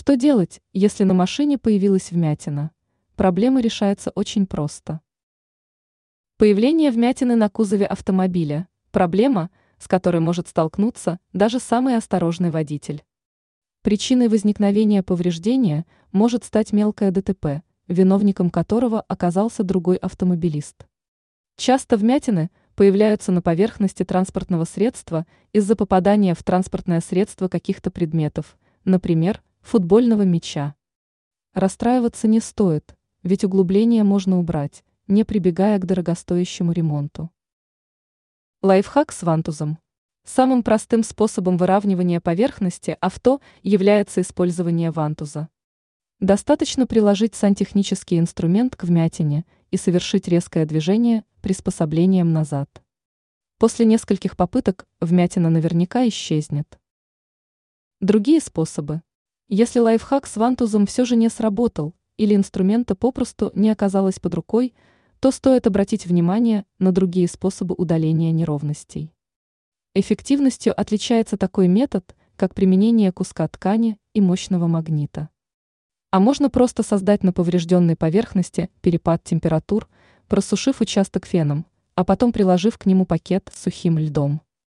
Что делать, если на машине появилась вмятина? Проблема решается очень просто. Появление вмятины на кузове автомобиля – проблема, с которой может столкнуться даже самый осторожный водитель. Причиной возникновения повреждения может стать мелкое ДТП, виновником которого оказался другой автомобилист. Часто вмятины появляются на поверхности транспортного средства из-за попадания в транспортное средство каких-то предметов, например, футбольного мяча. Расстраиваться не стоит, ведь углубление можно убрать, не прибегая к дорогостоящему ремонту. Лайфхак с вантузом. Самым простым способом выравнивания поверхности авто является использование вантуза. Достаточно приложить сантехнический инструмент к вмятине и совершить резкое движение приспособлением назад. После нескольких попыток вмятина наверняка исчезнет. Другие способы. Если лайфхак с вантузом все же не сработал или инструмента попросту не оказалось под рукой, то стоит обратить внимание на другие способы удаления неровностей. Эффективностью отличается такой метод, как применение куска ткани и мощного магнита. А можно просто создать на поврежденной поверхности перепад температур, просушив участок феном, а потом приложив к нему пакет с сухим льдом.